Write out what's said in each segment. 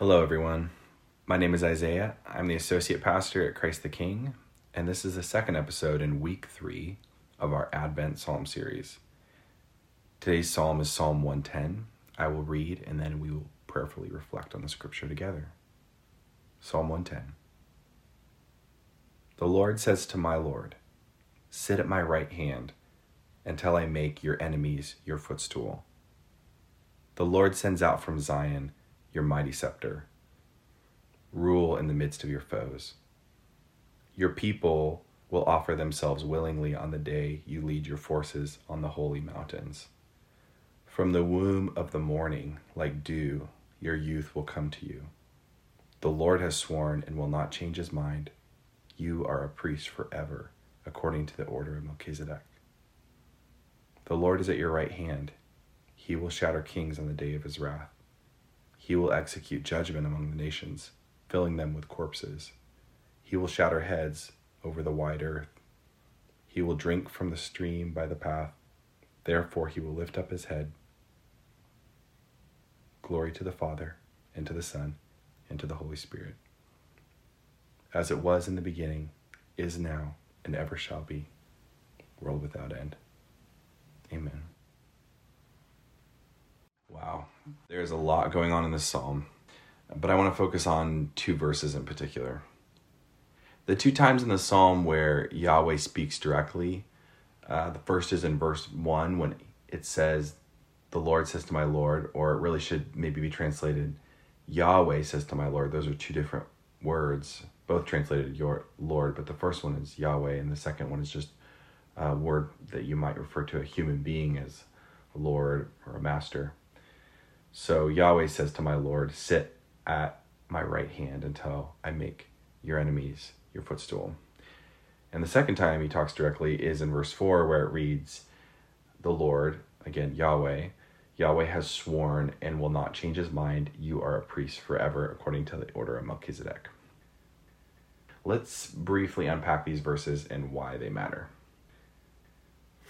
Hello, everyone. My name is Isaiah. I'm the associate pastor at Christ the King, and this is the second episode in week three of our Advent Psalm series. Today's psalm is Psalm 110. I will read and then we will prayerfully reflect on the scripture together. Psalm 110. The Lord says to my Lord, Sit at my right hand until I make your enemies your footstool. The Lord sends out from Zion your mighty scepter. Rule in the midst of your foes. Your people will offer themselves willingly on the day you lead your forces on the holy mountains. From the womb of the morning, like dew, your youth will come to you. The Lord has sworn and will not change his mind. You are a priest forever, according to the order of Melchizedek. The Lord is at your right hand. He will shatter kings on the day of his wrath. He will execute judgment among the nations, filling them with corpses. He will shatter heads over the wide earth. He will drink from the stream by the path. Therefore, he will lift up his head. Glory to the Father, and to the Son, and to the Holy Spirit. As it was in the beginning, is now, and ever shall be, world without end. Amen. Wow, there's a lot going on in this psalm, but I want to focus on two verses in particular. The two times in the psalm where Yahweh speaks directly, uh, the first is in verse 1 when it says, The Lord says to my Lord, or it really should maybe be translated, Yahweh says to my Lord. Those are two different words, both translated your Lord, but the first one is Yahweh, and the second one is just a word that you might refer to a human being as Lord or a master. So Yahweh says to my Lord, Sit at my right hand until I make your enemies your footstool. And the second time he talks directly is in verse 4, where it reads, The Lord, again, Yahweh, Yahweh has sworn and will not change his mind. You are a priest forever, according to the order of Melchizedek. Let's briefly unpack these verses and why they matter.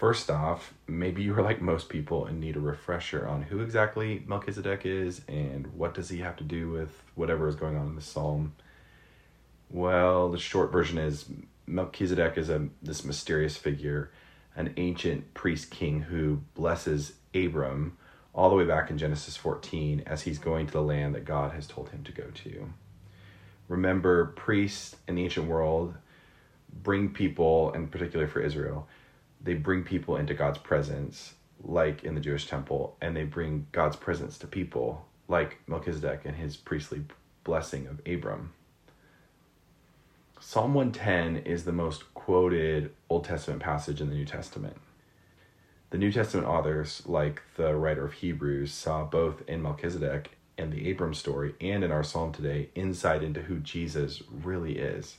First off, maybe you are like most people and need a refresher on who exactly Melchizedek is and what does he have to do with whatever is going on in the psalm. Well, the short version is Melchizedek is a this mysterious figure, an ancient priest king who blesses Abram all the way back in Genesis 14 as he's going to the land that God has told him to go to. Remember, priests in the ancient world bring people, and particularly for Israel, they bring people into God's presence, like in the Jewish temple, and they bring God's presence to people, like Melchizedek and his priestly blessing of Abram. Psalm 110 is the most quoted Old Testament passage in the New Testament. The New Testament authors, like the writer of Hebrews, saw both in Melchizedek and the Abram story and in our psalm today insight into who Jesus really is.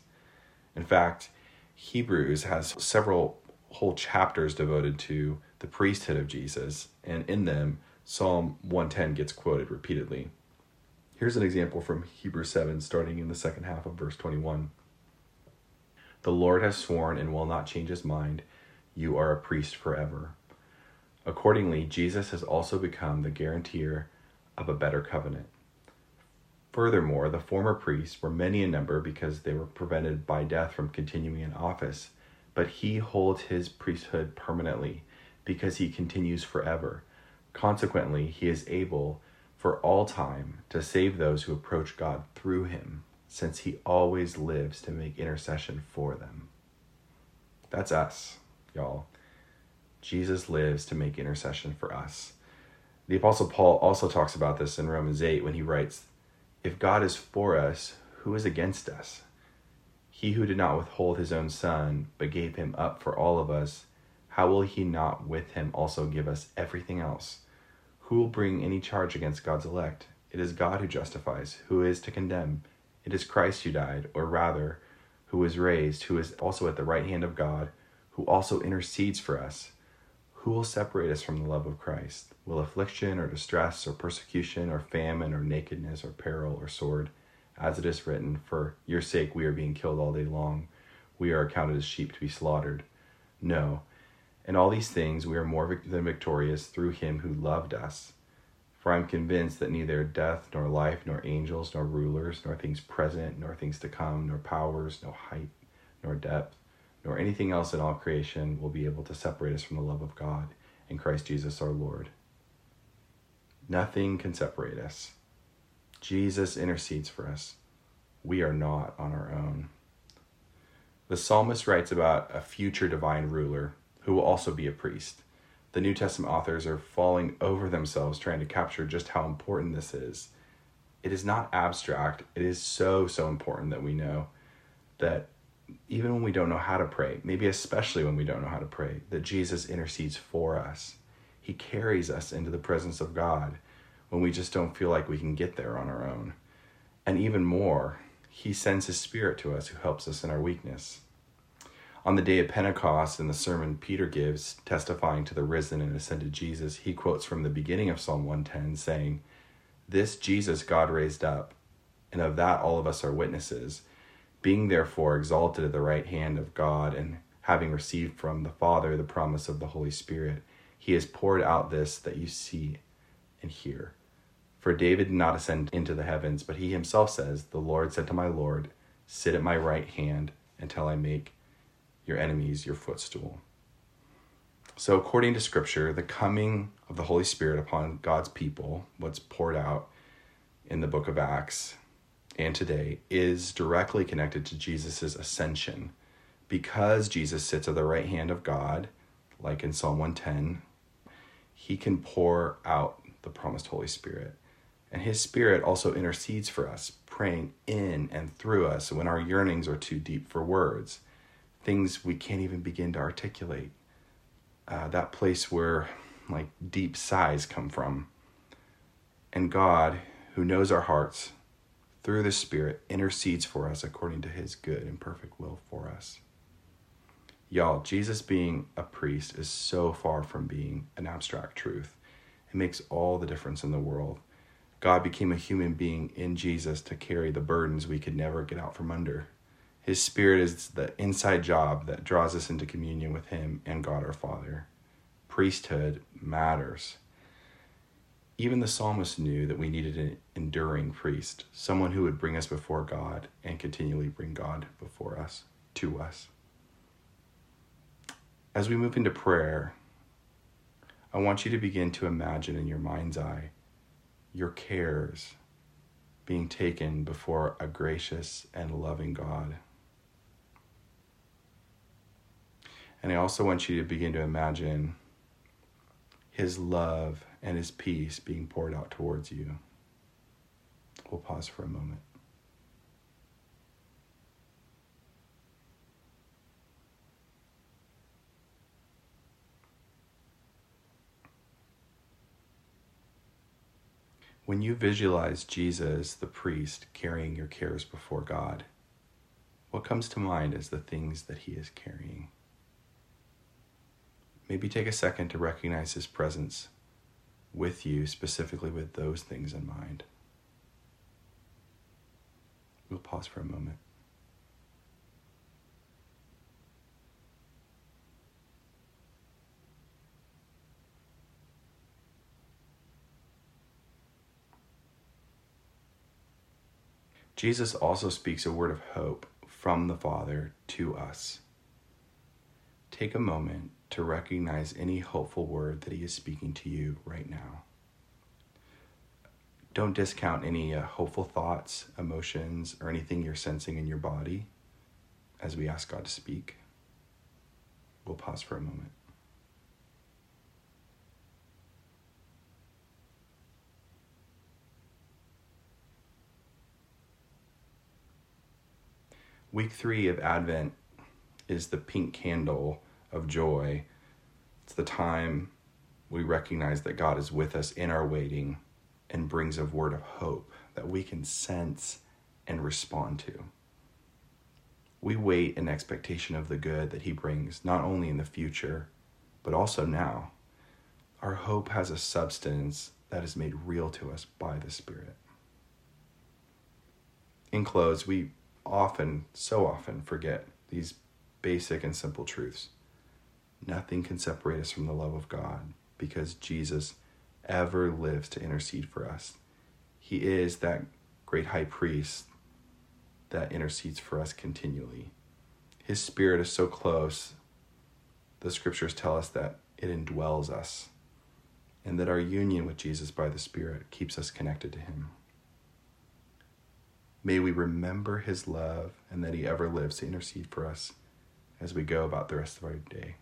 In fact, Hebrews has several whole chapters devoted to the priesthood of Jesus, and in them, Psalm 110 gets quoted repeatedly. Here's an example from Hebrews 7, starting in the second half of verse 21. The Lord has sworn and will not change his mind. You are a priest forever. Accordingly, Jesus has also become the guarantor of a better covenant. Furthermore, the former priests were many in number because they were prevented by death from continuing in office but he holds his priesthood permanently because he continues forever. Consequently, he is able for all time to save those who approach God through him, since he always lives to make intercession for them. That's us, y'all. Jesus lives to make intercession for us. The Apostle Paul also talks about this in Romans 8 when he writes, If God is for us, who is against us? He who did not withhold his own son, but gave him up for all of us, how will he not with him also give us everything else? Who will bring any charge against God's elect? It is God who justifies. Who is to condemn? It is Christ who died, or rather, who was raised, who is also at the right hand of God, who also intercedes for us. Who will separate us from the love of Christ? Will affliction, or distress, or persecution, or famine, or nakedness, or peril, or sword? As it is written, For your sake we are being killed all day long. We are accounted as sheep to be slaughtered. No. In all these things we are more than victorious through him who loved us. For I am convinced that neither death, nor life, nor angels, nor rulers, nor things present, nor things to come, nor powers, no height, nor depth, nor anything else in all creation will be able to separate us from the love of God in Christ Jesus our Lord. Nothing can separate us. Jesus intercedes for us. We are not on our own. The psalmist writes about a future divine ruler who will also be a priest the New Testament authors are falling over themselves trying to capture just how important this is. It is not abstract. It is so, so important that we know that even when we don't know how to pray, maybe especially when we don't know how to pray, that Jesus intercedes for us. He carries us into the presence of God when we just don't feel like we can get there on our own. And even more, He sends His Spirit to us who helps us in our weakness. On the day of Pentecost, in the sermon Peter gives, testifying to the risen and ascended Jesus, he quotes from the beginning of Psalm 110, saying, This Jesus God raised up, and of that all of us are witnesses. Being therefore exalted at the right hand of God, and having received from the Father the promise of the Holy Spirit, he has poured out this that you see and hear. For David did not ascend into the heavens, but he himself says, The Lord said to my Lord, Sit at my right hand until I make your enemies your footstool. So, according to Scripture, the coming of the Holy Spirit upon God's people, what's poured out in the book of Acts and today, is directly connected to Jesus' ascension. Because Jesus sits at the right hand of God, like in Psalm 110, he can pour out the promised Holy Spirit. And his Spirit also intercedes for us, praying in and through us when our yearnings are too deep for words things we can't even begin to articulate. Uh, that place where like deep sighs come from. And God, who knows our hearts, through the Spirit, intercedes for us according to his good and perfect will for us. Y'all, Jesus being a priest is so far from being an abstract truth. It makes all the difference in the world. God became a human being in Jesus to carry the burdens we could never get out from under. His Spirit is the inside job that draws us into communion with Him and God our Father. Priesthood matters. Even the psalmist knew that we needed an enduring priest, someone who would bring us before God and continually bring God before us, to us. As we move into prayer, I want you to begin to imagine in your mind's eye your cares being taken before a gracious and loving God. And I also want you to begin to imagine his love and his peace being poured out towards you. We'll pause for a moment. When you visualize Jesus, the priest, carrying your cares before God, what comes to mind is the things that he is carrying? maybe take a second to recognize His presence with you, specifically with those things in mind. We'll pause for a moment. Jesus also speaks a word of hope from the Father to us. Take a moment to recognize any hopeful word that He is speaking to you right now. Don't discount any uh, hopeful thoughts, emotions, or anything you're sensing in your body as we ask God to speak. We'll pause for a moment. Week three of Advent is the pink candle of joy. It's the time we recognize that God is with us in our waiting and brings a word of hope that we can sense and respond to. We wait in expectation of the good that He brings, not only in the future, but also now. Our hope has a substance that is made real to us by the Spirit. In close, we often, so often, forget these basic and simple truths. Nothing can separate us from the love of God because Jesus ever lives to intercede for us. He is that great high priest that intercedes for us continually. His spirit is so close, the scriptures tell us that it indwells us, and that our union with Jesus by the Spirit keeps us connected to Him. May we remember His love and that He ever lives to intercede for us as we go about the rest of our day.